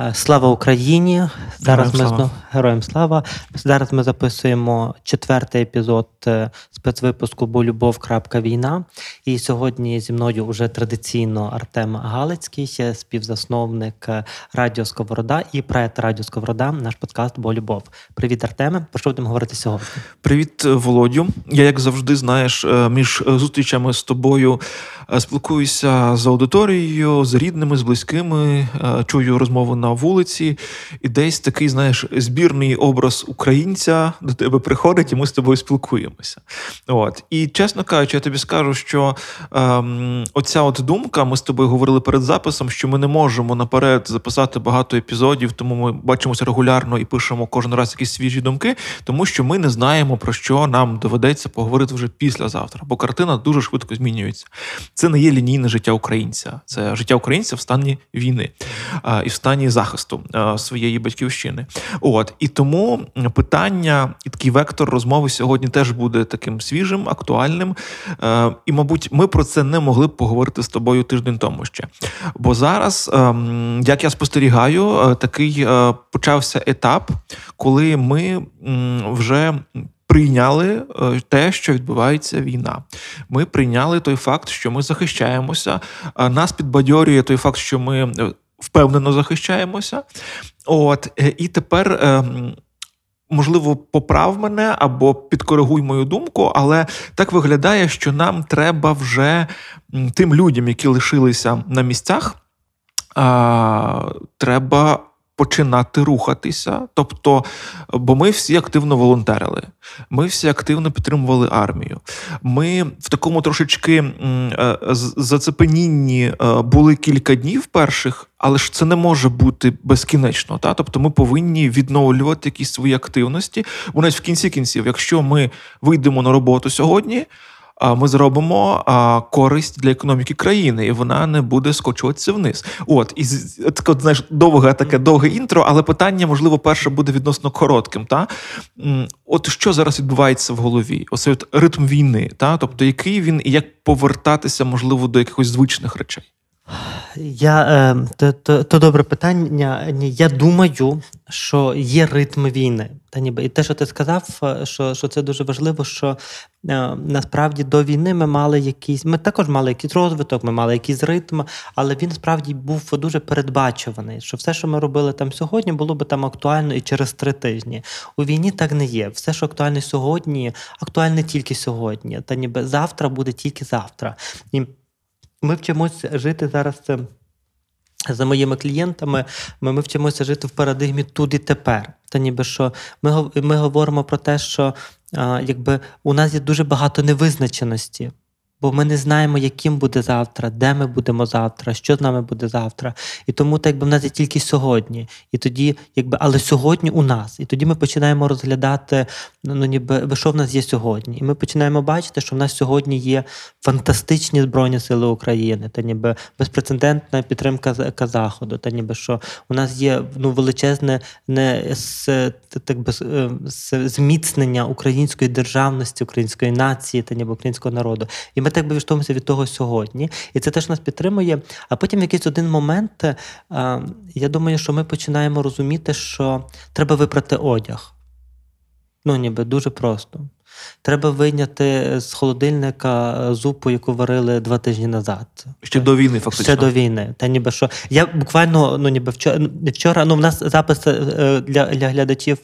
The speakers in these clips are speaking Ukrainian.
Е, слава Україні! Зараз Героям ми слава. героям слава. Зараз ми записуємо четвертий епізод е, спецвипуску Бо любов. Війна. І сьогодні зі мною вже традиційно Артем Галицький, співзасновник е, Радіо Сковорода і проект Радіо Сковорода, наш подкаст Бо любов. Привіт, Артеме. Про що будемо говорити сьогодні? Привіт, Володю. Я, як завжди, знаєш, між зустрічами з тобою спілкуюся з аудиторією, з рідними, з близькими, чую розмову на вулиці, і десь такий, знаєш, збірний образ українця до тебе приходить, і ми з тобою спілкуємося. От. І чесно кажучи, я тобі скажу, що ем, оця от думка, ми з тобою говорили перед записом, що ми не можемо наперед записати багато епізодів, тому ми бачимося регулярно і пишемо кожен раз якісь свіжі думки, тому що ми не знаємо, про що нам доведеться поговорити вже післязавтра, бо картина дуже швидко змінюється. Це не є лінійне життя українця, це життя українця в стані війни а, і в стані захисту е, своєї батьківщини. От і тому питання і такий вектор розмови сьогодні теж буде таким свіжим, актуальним. Е, і, мабуть, ми про це не могли б поговорити з тобою тиждень тому ще. Бо зараз, ем, як я спостерігаю, е, такий почався етап, коли ми вже. Прийняли те, що відбувається війна. Ми прийняли той факт, що ми захищаємося. Нас підбадьорює той факт, що ми впевнено захищаємося. От е, і тепер. Е, можливо, поправ мене або підкоригуй мою думку, але так виглядає, що нам треба вже тим людям, які лишилися на місцях, треба починати рухатися. Тобто, бо ми всі активно волонтерили, ми всі активно підтримували армію. Ми в такому трошечки е, зацепенінні е, були кілька днів перших, але ж це не може бути безкінечно. Та? Тобто ми повинні відновлювати якісь свої активності. Бо навіть в кінці кінців, якщо ми вийдемо на роботу сьогодні ми зробимо користь для економіки країни, і вона не буде скочуватися вниз. От і таке, знаєш, довге таке довге інтро, але питання, можливо, перше буде відносно коротким. Та от що зараз відбувається в голові? Оце от ритм війни, та тобто який він і як повертатися, можливо, до якихось звичних речей. Я, е, то, то, то добре питання. Я думаю, що є ритм війни. Та ніби І те, що ти сказав, е, що що це дуже важливо, що е, насправді до війни ми мали якийсь, ми також мали якийсь розвиток, ми мали якийсь ритм, але він справді був дуже передбачуваний. Що все, що ми робили там сьогодні, було би там актуально і через три тижні. У війні так не є. Все, що актуальне сьогодні, актуальне тільки сьогодні. Та ніби завтра буде тільки завтра. І ми вчимося жити зараз. За моїми клієнтами ми ми вчимося жити в парадигмі тут і тепер. Та ніби що ми ми говоримо про те, що а, якби у нас є дуже багато невизначеності бо ми не знаємо, яким буде завтра, де ми будемо завтра, що з нами буде завтра. І тому так якби в нас є тільки сьогодні. І тоді, якби, але сьогодні у нас. І тоді ми починаємо розглядати, ну, ну ніби що в нас є сьогодні. І ми починаємо бачити, що в нас сьогодні є фантастичні Збройні Сили України, та ніби безпрецедентна підтримка Заходу, та ніби що у нас є ну, величезне не так би, е, зміцнення української державності, української нації та ніби українського народу. І ми так би відштовхуємося від того сьогодні. І це теж нас підтримує. А потім в якийсь один момент, е, я думаю, що ми починаємо розуміти, що треба випрати одяг. Ну, ніби дуже просто. Треба вийняти з холодильника зупу, яку варили два тижні назад. Ще до війни, фактично. Ще до війни. Та ніби що. Я буквально ну ніби вчора вчора. Ну, в нас запис е, для для глядачів,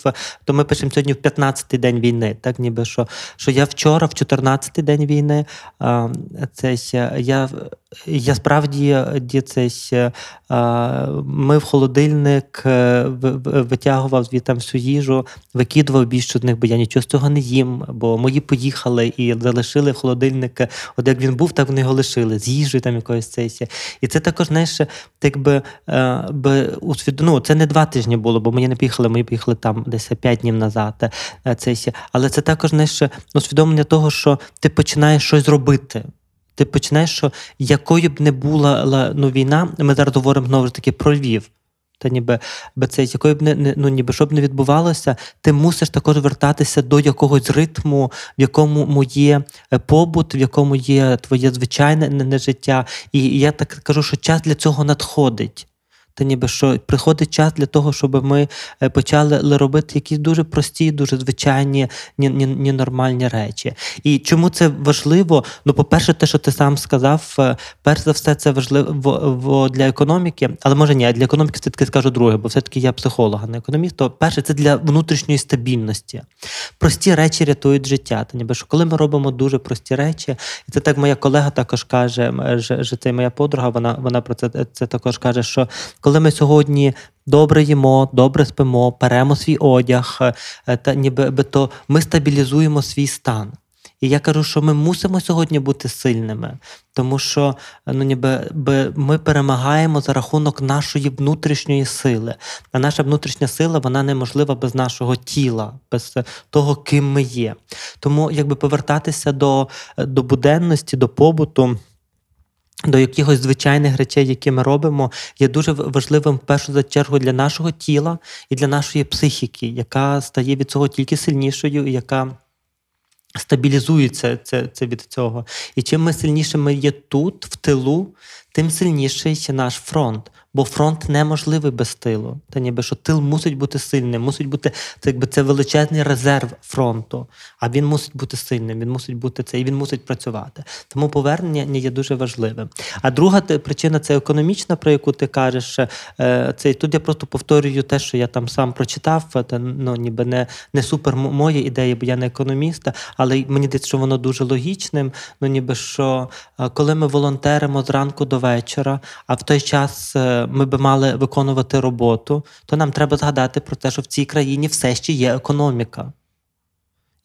то ми пишемо сьогодні в 15-й день війни. Так, ніби що що я вчора, в 14-й день війни, це я я справді цей, ми в холодильник е, витягував звідти всю їжу, викидував більше з них, бо я нічого з цього не їм бо мої поїхали і залишили холодильник. От як він був, так вони його лишили з їжею там якоїсь сесії. І це також знаєш, так би, е, би ну, це не два тижні було, бо мені не поїхали, мої поїхали там десь п'ять днів назад. Сесія. Е, Але це також знаєш, усвідомлення того, що ти починаєш щось робити. Ти починаєш, що якою б не була ну, війна, ми зараз говоримо знову ж таки про Львів. Та ніби це якою б не ну ніби що не відбувалося, ти мусиш також вертатися до якогось ритму, в якому є е, побут, в якому є твоє звичайне не життя. І я так кажу, що час для цього надходить. Та ніби що приходить час для того, щоб ми е, почали робити якісь дуже прості, дуже звичайні, ні, ні, ні нормальні речі. І чому це важливо? Ну, по-перше, те, що ти сам сказав, е, перш за все, це важливо для економіки, але може ні, для економіки все-таки скажу друге, бо все-таки я психолог, а не економіст. То перше, це для внутрішньої стабільності. Прості речі рятують життя. Та ніби що коли ми робимо дуже прості речі, і це так моя колега також каже, ж це моя подруга, вона, вона про це, це також каже, що коли ми сьогодні добре їмо, добре спимо, перемо свій одяг, е, та ніби би то ми стабілізуємо свій стан. І я кажу, що ми мусимо сьогодні бути сильними, тому що ну, ніби би ми перемагаємо за рахунок нашої внутрішньої сили. А наша внутрішня сила вона неможлива без нашого тіла, без того, ким ми є. Тому, якби повертатися до, до буденності, до побуту. До якихось звичайних речей, які ми робимо, є дуже важливим в першу чергу для нашого тіла і для нашої психіки, яка стає від цього тільки сильнішою, і яка стабілізується це, це від цього. І чим ми сильнішими є тут, в тилу, тим сильніший ще наш фронт. Бо фронт неможливий без тилу. Та ніби що тил мусить бути сильним, мусить бути це, якби це величезний резерв фронту. А він мусить бути сильним, він мусить бути це, і він мусить працювати. Тому повернення є дуже важливим. А друга причина це економічна, про яку ти кажеш. Е, Це і тут я просто повторюю те, що я там сам прочитав. е, Та ну ніби не, не супер м- моя ідея, бо я не економіста, але мені здається, що воно дуже логічним. Ну ніби що е, коли ми волонтеримо зранку до вечора, а в той час е, ми би мали виконувати роботу, то нам треба згадати про те, що в цій країні все ще є економіка.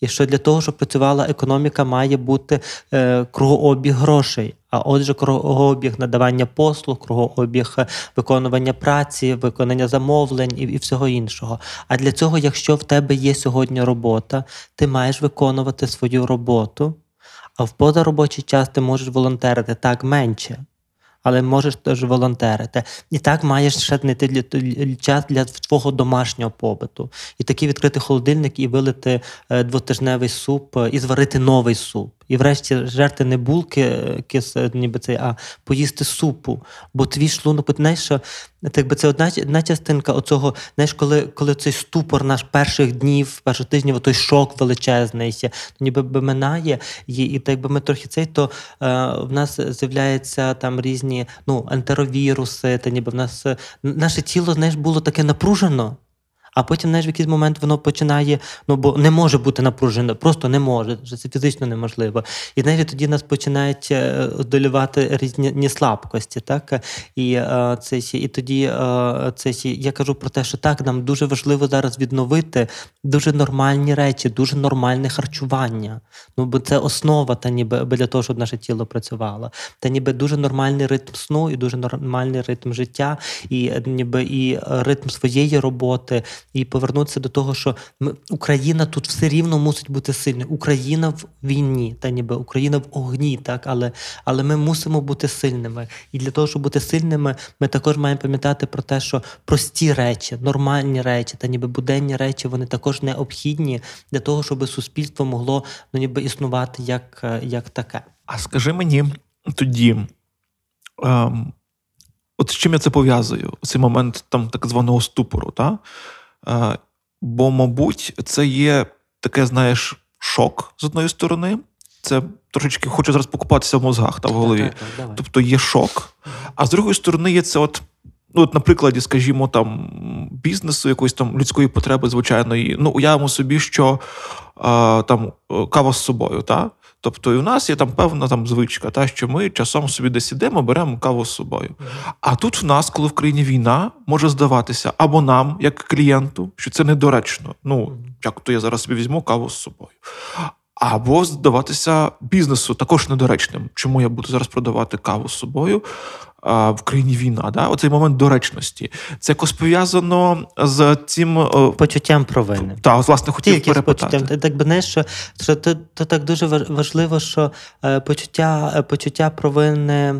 І що для того, щоб працювала економіка, має бути е, кругообіг грошей. А отже, кругообіг надавання послуг, кругообіг е, виконування праці, виконання замовлень і, і всього іншого. А для цього, якщо в тебе є сьогодні робота, ти маєш виконувати свою роботу, а в позаробочий час ти можеш волонтерити так менше. Але можеш теж волонтерити. І так маєш ще знайти для, для- час для твого домашнього побуту. І такий відкрити холодильник і вилити е, двотижневий суп, е, і зварити новий суп. І врешті жерти не булки, е, кис, е, ніби цей, а поїсти супу. Бо твій шлунок, от, знаєш, що, так якби це одна, одна частинка оцього, знаєш, коли, коли цей ступор наш перших днів, перших тижнів, той шок величезний, ніби би минає, і, і так якби ми трохи цей, то е, в нас з'являються там різні ну, ентеровіруси, та ніби в нас е, наше тіло, знаєш, було таке напружено. А потім, знаєш, в якийсь момент воно починає, ну бо не може бути напружено, просто не може, це фізично неможливо. І навіть тоді нас починають е, долювати різні слабкості, так? І, е, це, і тоді е, це, я кажу про те, що так, нам дуже важливо зараз відновити дуже нормальні речі, дуже нормальне харчування. Ну, бо це основа, та ніби для того, щоб наше тіло працювало. Та ніби дуже нормальний ритм сну і дуже нормальний ритм життя, і ніби і ритм своєї роботи, і повернутися до того, що ми, Україна тут все рівно мусить бути сильною. Україна в війні, та ніби Україна в огні, так, але, але ми мусимо бути сильними. І для того, щоб бути сильними, ми також маємо пам'ятати про те, що прості речі, нормальні речі та ніби буденні речі, вони також необхідні для того, щоб суспільство могло ну, ніби існувати як, як таке. А скажи мені тоді, ем, от з чим я це пов'язую? Цей момент там так званого ступору, та? Бо, мабуть, це є таке, знаєш, шок з одної сторони. Це трошечки хочу зараз покупатися в мозгах та в голові. Так, так, так. Тобто є шок. А з другої сторони, є це от. Ну, от, на прикладі, скажімо, там бізнесу, якоїсь там людської потреби, звичайної. Ну, уявимо собі, що а, там е, кава з собою, та? Тобто, і в нас є там певна там звичка, та, що ми часом собі десь ідемо, беремо каву з собою. А тут в нас, коли в країні війна, може здаватися або нам, як клієнту, що це недоречно. Ну, як то я зараз собі візьму каву з собою. Або здаватися бізнесу також недоречним. Чому я буду зараз продавати каву з собою в країні війна? Да? Оцей момент доречності. Це якось пов'язано з цим. е, Почуттям провини. Та, власне, хотів Тільки перепитати. почуттям. Так би не що, то, то, то так дуже важ- важливо, що е, почуття, е, почуття провини.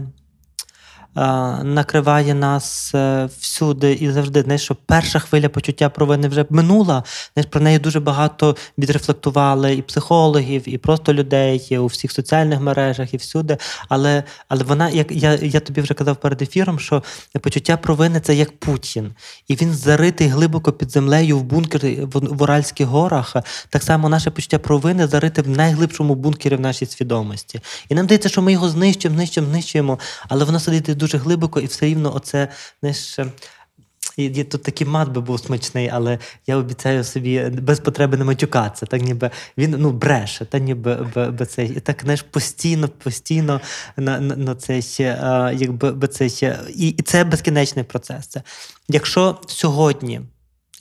Накриває нас е, всюди і завжди. Знаєш, що перша хвиля почуття провини вже минула. Знаєш, про неї дуже багато відрефлектували і психологів, і просто людей, і у всіх соціальних мережах, і всюди. Але але вона, як я я тобі вже казав перед ефіром, що почуття провини це як Путін, і він заритий глибоко під землею в бункері в, в Уральських горах. Так само наше почуття провини зарите в найглибшому бункері в нашій свідомості. І нам здається, що ми його знищуємо, знищуємо, знищуємо, але воно сидить дуже глибоко, і все рівно оце знаєш, і Тут такий мат би був смачний, але я обіцяю собі без потреби не матюкатися. Так ніби він ну, бреше, та ніби б, б, це, так знаєш, постійно, постійно на на, на це ще, а, якби б це ще. І, і це безкінечний процес. Це. Якщо сьогодні.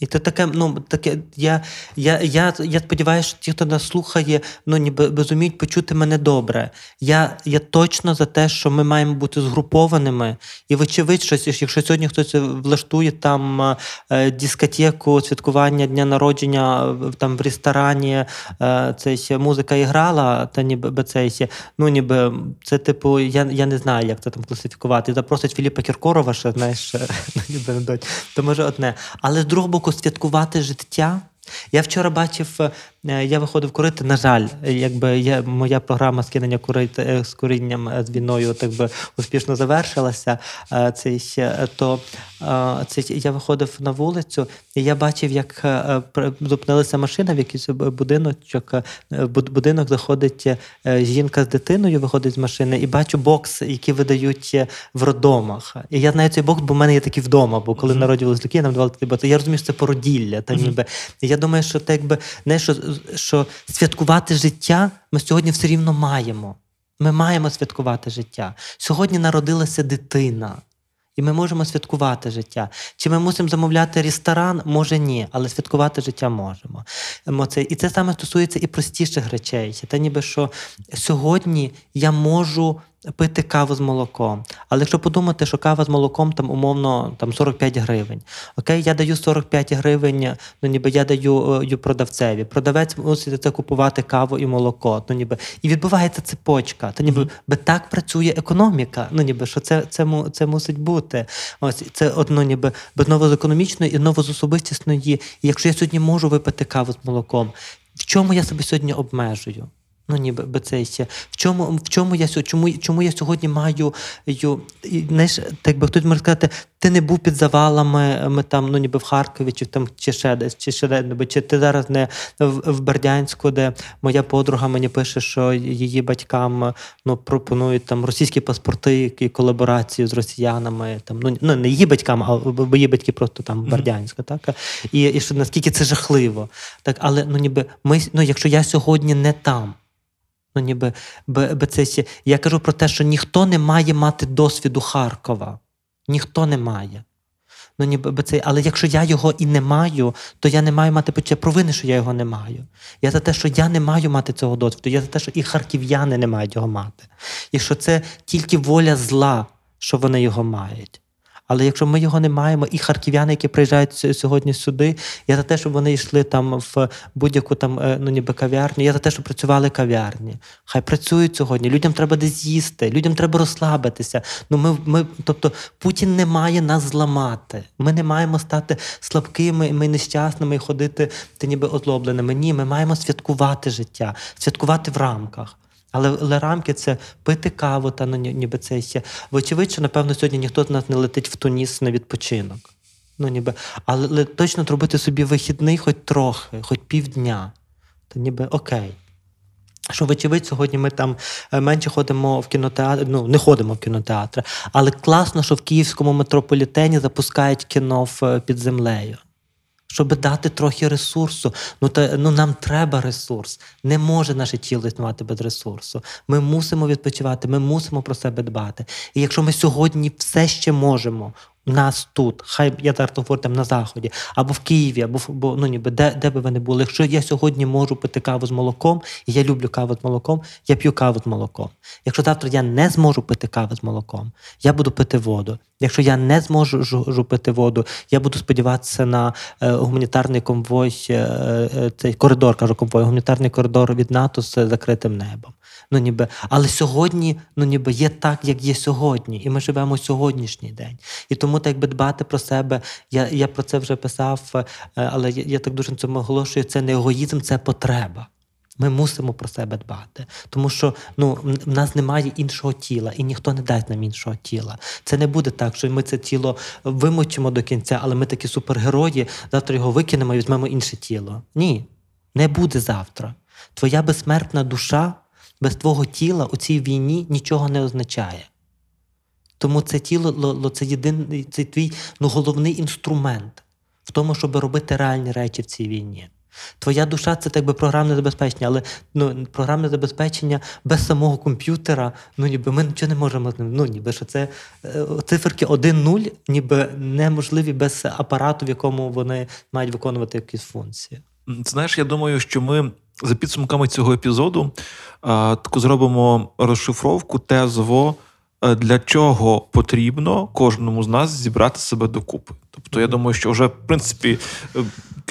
І то таке, ну таке, я я, я, я сподіваюся, що ті, хто нас слухає, ну ніби розуміють почути мене добре. Я я точно за те, що ми маємо бути згрупованими. І, вочевидь, щось, якщо сьогодні хтось влаштує там е, дискотеку, святкування дня народження там в ресторані, е, це ще музика і грала, та ніби це ну ніби це типу, я я не знаю, як це там класифікувати. Запросить Філіпа Кіркорова, що знаєш, ну, ніби то може одне. Але з другого боку, святкувати життя. Я вчора бачив, е, я виходив курити. На жаль, якби я, моя програма скинення курити е, з курінням е, з війною так би успішно завершилася. Це ще то це я виходив на вулицю, і я бачив, як зупинилася машина в якийсь будиночок. Будинок заходить жінка з дитиною, виходить з машини, і бачу бокс, який видають в роддомах. І я знаю цей бокс, бо в мене є такий вдома. Бо коли mm-hmm. народжувалися ліки, нам давали такий бокс. Я розумію, що це породілля. Та ніби mm-hmm. Я думаю, що так якби не що, що святкувати життя ми сьогодні все рівно маємо. Ми маємо святкувати життя. Сьогодні народилася дитина. І ми можемо святкувати життя. Чи ми мусимо замовляти ресторан? Може ні, але святкувати життя можемо. І це саме стосується і простіших речей. Та ніби що сьогодні я можу пити каву з молоком. Але якщо подумати, що кава з молоком там умовно там 45 гривень. Окей, я даю 45 гривень, ну ніби я даю е, продавцеві. Продавець мусить це купувати каву і молоко. Ну ніби і відбувається цепочка. То ніби mm-hmm. так працює економіка. Ну ніби що це це, це мусить бути. Ось це одно, ніби без новоекономічної і новозособистісної. І якщо я сьогодні можу випити каву з молоком, в чому я себе сьогодні обмежую? Ну, ніби це ще. В чому в чому я чому, чому я сьогодні маю ю, знаєш, так би хтось може сказати, ти не був під завалами ми там, ну ніби в Харкові, чи там чи ще десь, чи ще де, чи ти зараз не в, в Бердянську, де моя подруга мені пише, що її батькам ну, пропонують там російські паспорти і колаборацію з росіянами. Там, Ну ну не її батькам, а бо її батьки просто там в Бердянську. Так? І і що наскільки це жахливо. Так, Але ну ніби ми, ну якщо я сьогодні не там. Ну, ніби б, це. Я кажу про те, що ніхто не має мати досвіду Харкова. Ніхто не має. Ну, ніби це, Але якщо я його і не маю, то я не маю мати почуття провини, що я його не маю. Я за те, що я не маю мати цього досвіду. Я за те, що і харків'яни не мають його мати. І що це тільки воля зла, що вони його мають. Але якщо ми його не маємо, і харків'яни, які приїжджають сьогодні сюди, я за те, щоб вони йшли там в будь-яку там е, ну ніби кав'ярню. Я за те, щоб працювали кав'ярні. Хай працюють сьогодні. Людям треба десь їсти, людям треба розслабитися. Ну ми, ми, тобто, Путін не має нас зламати. Ми не маємо стати слабкими, ми нещасними і ходити ти ніби озлобленими. Ні, ми маємо святкувати життя, святкувати в рамках. Але, але рамки це пити каву та ну, ніби це ще. Вочевидь, що, напевно, сьогодні ніхто з нас не летить в Туніс на відпочинок. Ну, ніби, Але точно зробити собі вихідний хоч трохи, хоч півдня. То ніби окей. Що, вочевидь, сьогодні ми там е, менше ходимо в кінотеатр, ну не ходимо в кінотеатри, але класно, що в київському метрополітені запускають кіно е, під землею щоб дати трохи ресурсу. Ну та ну нам треба ресурс. Не може наше тіло існувати без ресурсу. Ми мусимо відпочивати, ми мусимо про себе дбати. І якщо ми сьогодні все ще можемо нас тут, хай я зараз говорю на заході, або в Києві, або бо, ну ніби де де би ви не були. Якщо я сьогодні можу пити каву з молоком, і я люблю каву з молоком, я п'ю каву з молоком. Якщо завтра я не зможу пити каву з молоком, я буду пити воду. Якщо я не зможу пити воду, я буду сподіватися на е, гуманітарний конвой, е, е, цей коридор, кажу конвой, гуманітарний коридор від НАТО з закритим небом. Ну, ніби, але сьогодні, ну ніби є так, як є сьогодні, і ми живемо сьогоднішній день. І тому так якби дбати про себе. Я я про це вже писав, е, але я, я так дуже на цьому оголошую. Це не егоїзм, це потреба. Ми мусимо про себе дбати, тому що ну в нас немає іншого тіла, і ніхто не дасть нам іншого тіла. Це не буде так, що ми це тіло вимочимо до кінця, але ми такі супергерої. Завтра його викинемо і візьмемо інше тіло. Ні, не буде завтра. Твоя безсмертна душа без твого тіла у цій війні нічого не означає. Тому це тіло це єдиний це твій ну, головний інструмент в тому, щоб робити реальні речі в цій війні. Твоя душа це так би програмне забезпечення, але ну, програмне забезпечення без самого комп'ютера, ну ніби ми нічого не можемо з ним. Ну, ніби що це е, циферки 1-0, ніби неможливі без апарату, в якому вони мають виконувати якісь функції. Знаєш, я думаю, що ми за підсумками цього епізоду таку зробимо розшифровку тезово, е, для чого потрібно кожному з нас зібрати себе докупи. Тобто, я думаю, що вже в принципі е,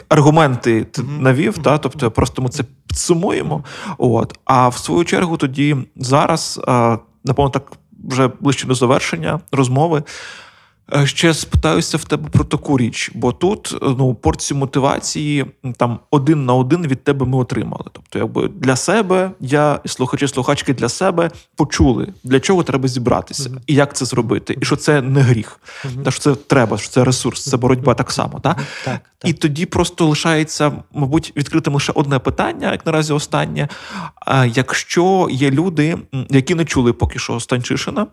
аргументи ти навів, та тобто просто ми це підсумуємо. От а в свою чергу, тоді зараз, напевно, так вже ближче до завершення розмови. Е, ще спитаюся в тебе про таку річ, бо тут ну порцію мотивації там один на один від тебе ми отримали. Тобто, якби для себе я і слухачі, слухачки для себе почули, для чого треба зібратися, uh-huh. і як це зробити, і що це не гріх, uh-huh. та що це треба, що це ресурс, це боротьба так само. Та? Так, так. І тоді просто лишається, мабуть, відкритим лише одне питання, як наразі останнє. Якщо є люди, які не чули поки що Станчишина.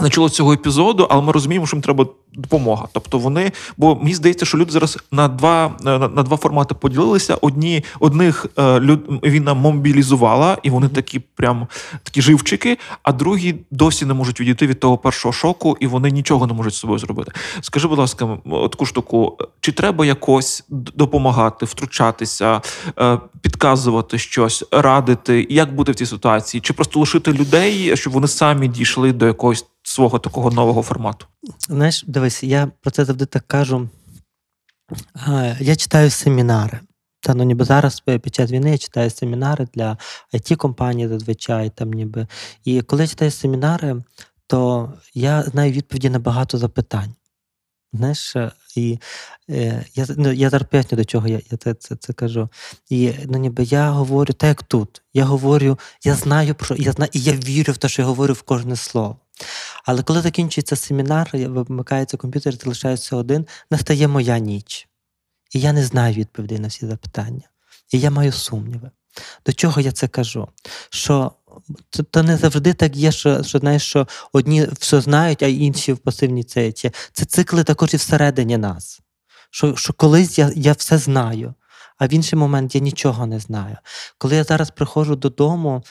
Не чуло цього епізоду, але ми розуміємо, що їм треба допомога. Тобто вони, бо мені здається, що люди зараз на два на, на два формати поділилися. Одні одних е, люд, війна мобілізувала, і вони такі, прям такі живчики, а другі досі не можуть відійти від того першого шоку, і вони нічого не можуть з собою зробити. Скажи, будь ласка, таку штуку, чи треба якось допомагати, втручатися, е, підказувати щось, радити, як бути в цій ситуації, чи просто лишити людей, щоб вони самі дійшли до якогось свого такого нового формату? Знаєш, дивись, я про це завжди так кажу. Я читаю семінари. Та ну ніби зараз е, під час війни я читаю семінари для it компаній зазвичай там ніби. І коли я читаю семінари, то я знаю відповіді на багато запитань. Знаєш, е, і е, я ну, я зараз поясню, до чого я я це це, це кажу. І ну, ніби я говорю так, як тут. Я говорю, я знаю про я знаю, і я вірю в те, що я говорю в кожне слово. Але коли закінчується семінар, вимикається комп'ютер, залишається один, настає моя ніч. І я не знаю відповідей на всі запитання. І я маю сумніви. До чого я це кажу? Що то, не завжди так є, що що знаєш, що одні все знають, а інші в пасивній цеті. Це цикли також і всередині нас. Що що колись я я все знаю, а в інший момент я нічого не знаю. Коли я зараз приходжу додому,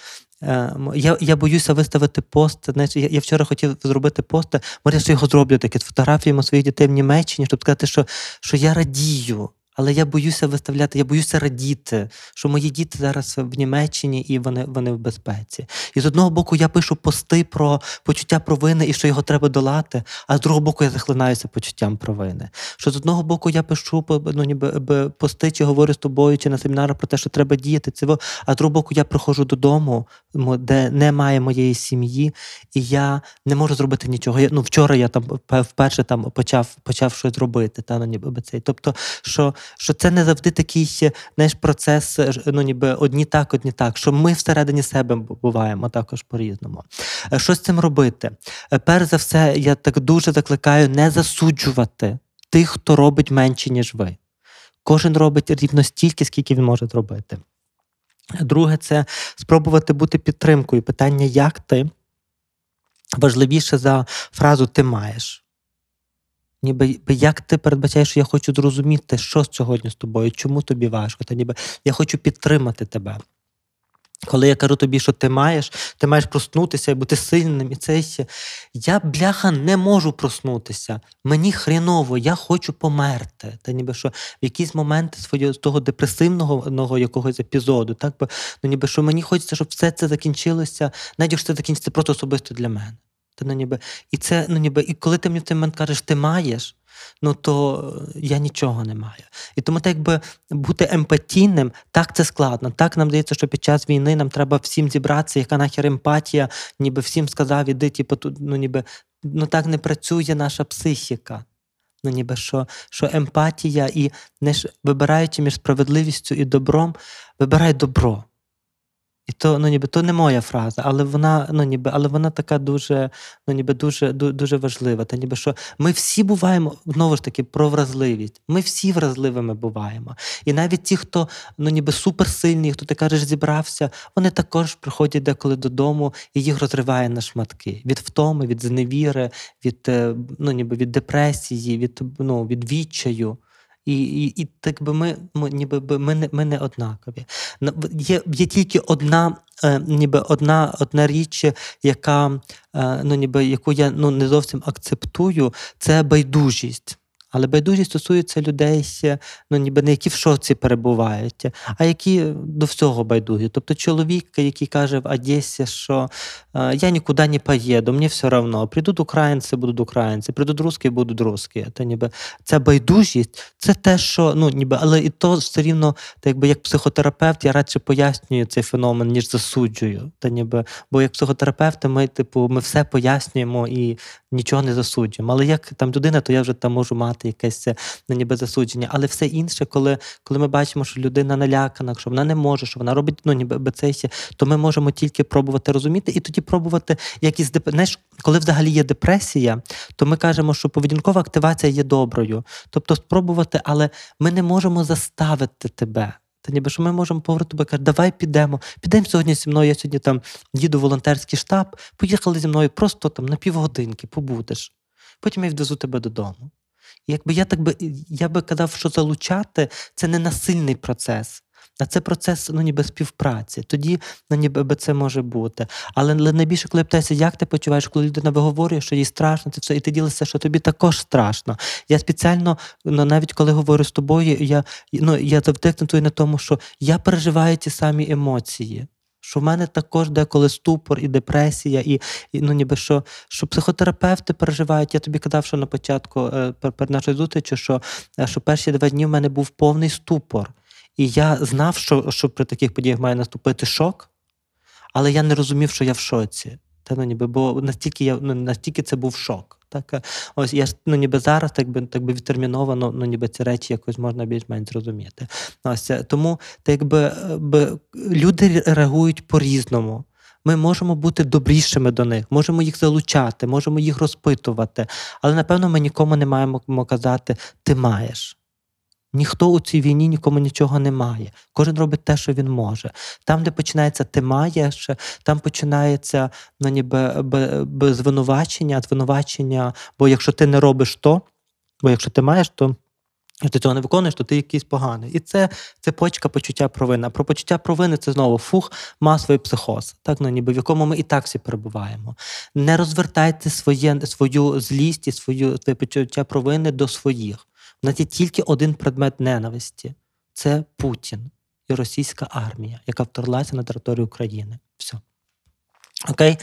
я я боюся виставити пост. Знаєш, Я я вчора хотів зробити пост, може, я його зроблю таке фотографіями своїх дітей в Німеччині, щоб сказати, що, що я радію. Але я боюся виставляти, я боюся радіти, що мої діти зараз в Німеччині і вони вони в безпеці. І з одного боку я пишу пости про почуття провини і що його треба долати, а з другого боку я захлинаюся почуттям провини. Що з одного боку я пишу ну, ніби пости, чи говорю з тобою, чи на семінарах про те, що треба діяти, це а з другого боку я приходжу додому, де немає моєї сім'ї, і я не можу зробити нічого. Я, ну, Вчора я там вперше там почав почав щось робити. Та, ну, ніби цей. Тобто, що що це не завжди такий знаєш, процес, ну ніби одні так, одні так. Що ми всередині себе буваємо також по-різному. Е, що з цим робити? Е, перш за все, я так дуже закликаю не засуджувати тих, хто робить менше, ніж ви. Кожен робить рівно стільки, скільки він може зробити. Друге, це спробувати бути підтримкою. Питання, як ти важливіше за фразу ти маєш. Ніби як ти передбачаєш, що я хочу зрозуміти, що сьогодні з тобою, чому тобі важко, та ніби я хочу підтримати тебе. Коли я кажу тобі, що ти маєш, ти маєш проснутися і бути сильним, і це ще. Я, бляха, не можу проснутися. Мені хріново, я хочу померти. Та ніби що в якісь моменти свого того депресивного якогось епізоду, так ну ніби що мені хочеться, щоб все це закінчилося, навіть якщо це закінчиться просто особисто для мене. Та, ну, ніби, і це, ну, ніби, і коли ти мені в той момент кажеш, ти маєш, ну то я нічого не маю. І тому так якби бути емпатійним, так це складно. Так нам здається, що під час війни нам треба всім зібратися, яка нахер емпатія, ніби всім сказав, іди, типу, тут, ну ніби ну так не працює наша психіка. Ну, ніби що, що емпатія і не ж вибираючи між справедливістю і добром, вибирай добро. І то, ну, ніби, то не моя фраза, але вона, ну, ніби, але вона така дуже, ну, ніби, дуже, ду- дуже важлива. Та ніби, що ми всі буваємо, знову ж таки, про вразливість. Ми всі вразливими буваємо. І навіть ті, хто ну, ніби суперсильні, хто ти кажеш, зібрався, вони також приходять деколи додому і їх розриває на шматки. Від втоми, від зневіри, від, е, ну, ніби, від депресії, від, ну, від відчаю. І, і, і так би ми, ми, ніби би ми, не, ми не однакові. Є, є тільки одна, е, ніби одна, одна річ, яка, е, ну, ніби, яку я ну, не зовсім акцептую, це байдужість. Але байдужість стосується людей, ну, ніби не які в шоці перебувають, а які до всього байдужі. Тобто чоловік, який каже в Одесі, що е, я нікуди не поїду, мені все одно. Прийдуть українці, будуть українці, прийдуть русські, будуть русські. Та ніби ця байдужість це те, що ну ніби, але і то все рівно, так якби як психотерапевт, я радше пояснюю цей феномен, ніж засуджую. Та ніби, бо як психотерапевти, ми, типу, ми все пояснюємо і нічого не засуджуємо. Але як там людина, то я вже там можу мати якесь е, ну, ніби засудження. Але все інше, коли, коли ми бачимо, що людина налякана, що вона не може, що вона робить ну, ніби це, ще, то ми можемо тільки пробувати розуміти і тоді пробувати якісь. Знаєш, коли взагалі є депресія, то ми кажемо, що поведінкова активація є доброю. Тобто спробувати, але ми не можемо заставити тебе. Та ніби що ми можемо тобі, каже, давай підемо. Підемо сьогодні зі мною. Я сьогодні там їду в волонтерський штаб, поїхали зі мною просто там на півгодинки, побудеш. Потім я відвезу тебе додому. Якби я так би я би казав, що залучати це не насильний процес, а це процес ну, ніби співпраці. Тоді ну, ніби це може бути. Але, найбільше, коли я питаюся, як ти почуваєш, коли людина виговорює, що їй страшно, це все, і ти ділишся, що тобі також страшно. Я спеціально, ну, навіть коли говорю з тобою, я, ну, я завжди на тому, що я переживаю ті самі емоції. Що в мене також деколи ступор і депресія, і, і ну ніби що, що психотерапевти переживають. Я тобі казав, що на початку е, пер- перед нашою зустрічі, що, е, що перші два дні в мене був повний ступор. І я знав, що, що при таких подіях має наступити шок, але я не розумів, що я в шоці. Та, ну, ніби, бо настільки я ну, настільки це був шок. Так, ось я ну, ніби зараз, так би так би відтерміновано, ну ніби ці речі якось можна більш-менш зрозуміти. Ось е, тому, так якби би, люди реагують по-різному. Ми можемо бути добрішими до них, можемо їх залучати, можемо їх розпитувати. Але напевно ми нікому не маємо казати ти маєш. Ніхто у цій війні нікому нічого не має. Кожен робить те, що він може. Там, де починається ти маєш, там починається ну, ніби звинувачення, звинувачення. Бо якщо ти не робиш то, бо якщо ти маєш, то ти цього не виконуєш, то ти якийсь поганий. І це цепочка почуття провини. А про почуття провини це знову фух, масовий психоз, так ну ніби в якому ми і так всі перебуваємо. Не розвертайте своє, свою злість і свою почуття провини до своїх. У нас є тільки один предмет ненависті це Путін і російська армія, яка вторглася на територію України. Все. Окей,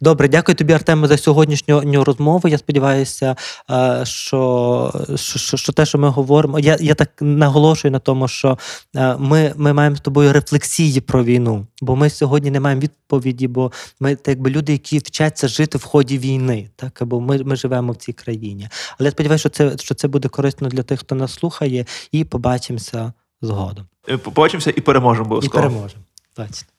добре, дякую тобі, Артеме, за сьогоднішню розмову. Я сподіваюся, е, що, що, що, те, що ми говоримо, я, я так наголошую на тому, що е, ми, ми маємо з тобою рефлексії про війну, бо ми сьогодні не маємо відповіді, бо ми так якби люди, які вчаться жити в ході війни, так або ми, ми живемо в цій країні. Але я сподіваюся, що це, що це буде корисно для тих, хто нас слухає, і побачимося згодом. Е, Побачимося і переможемо І переможемо. Бачите.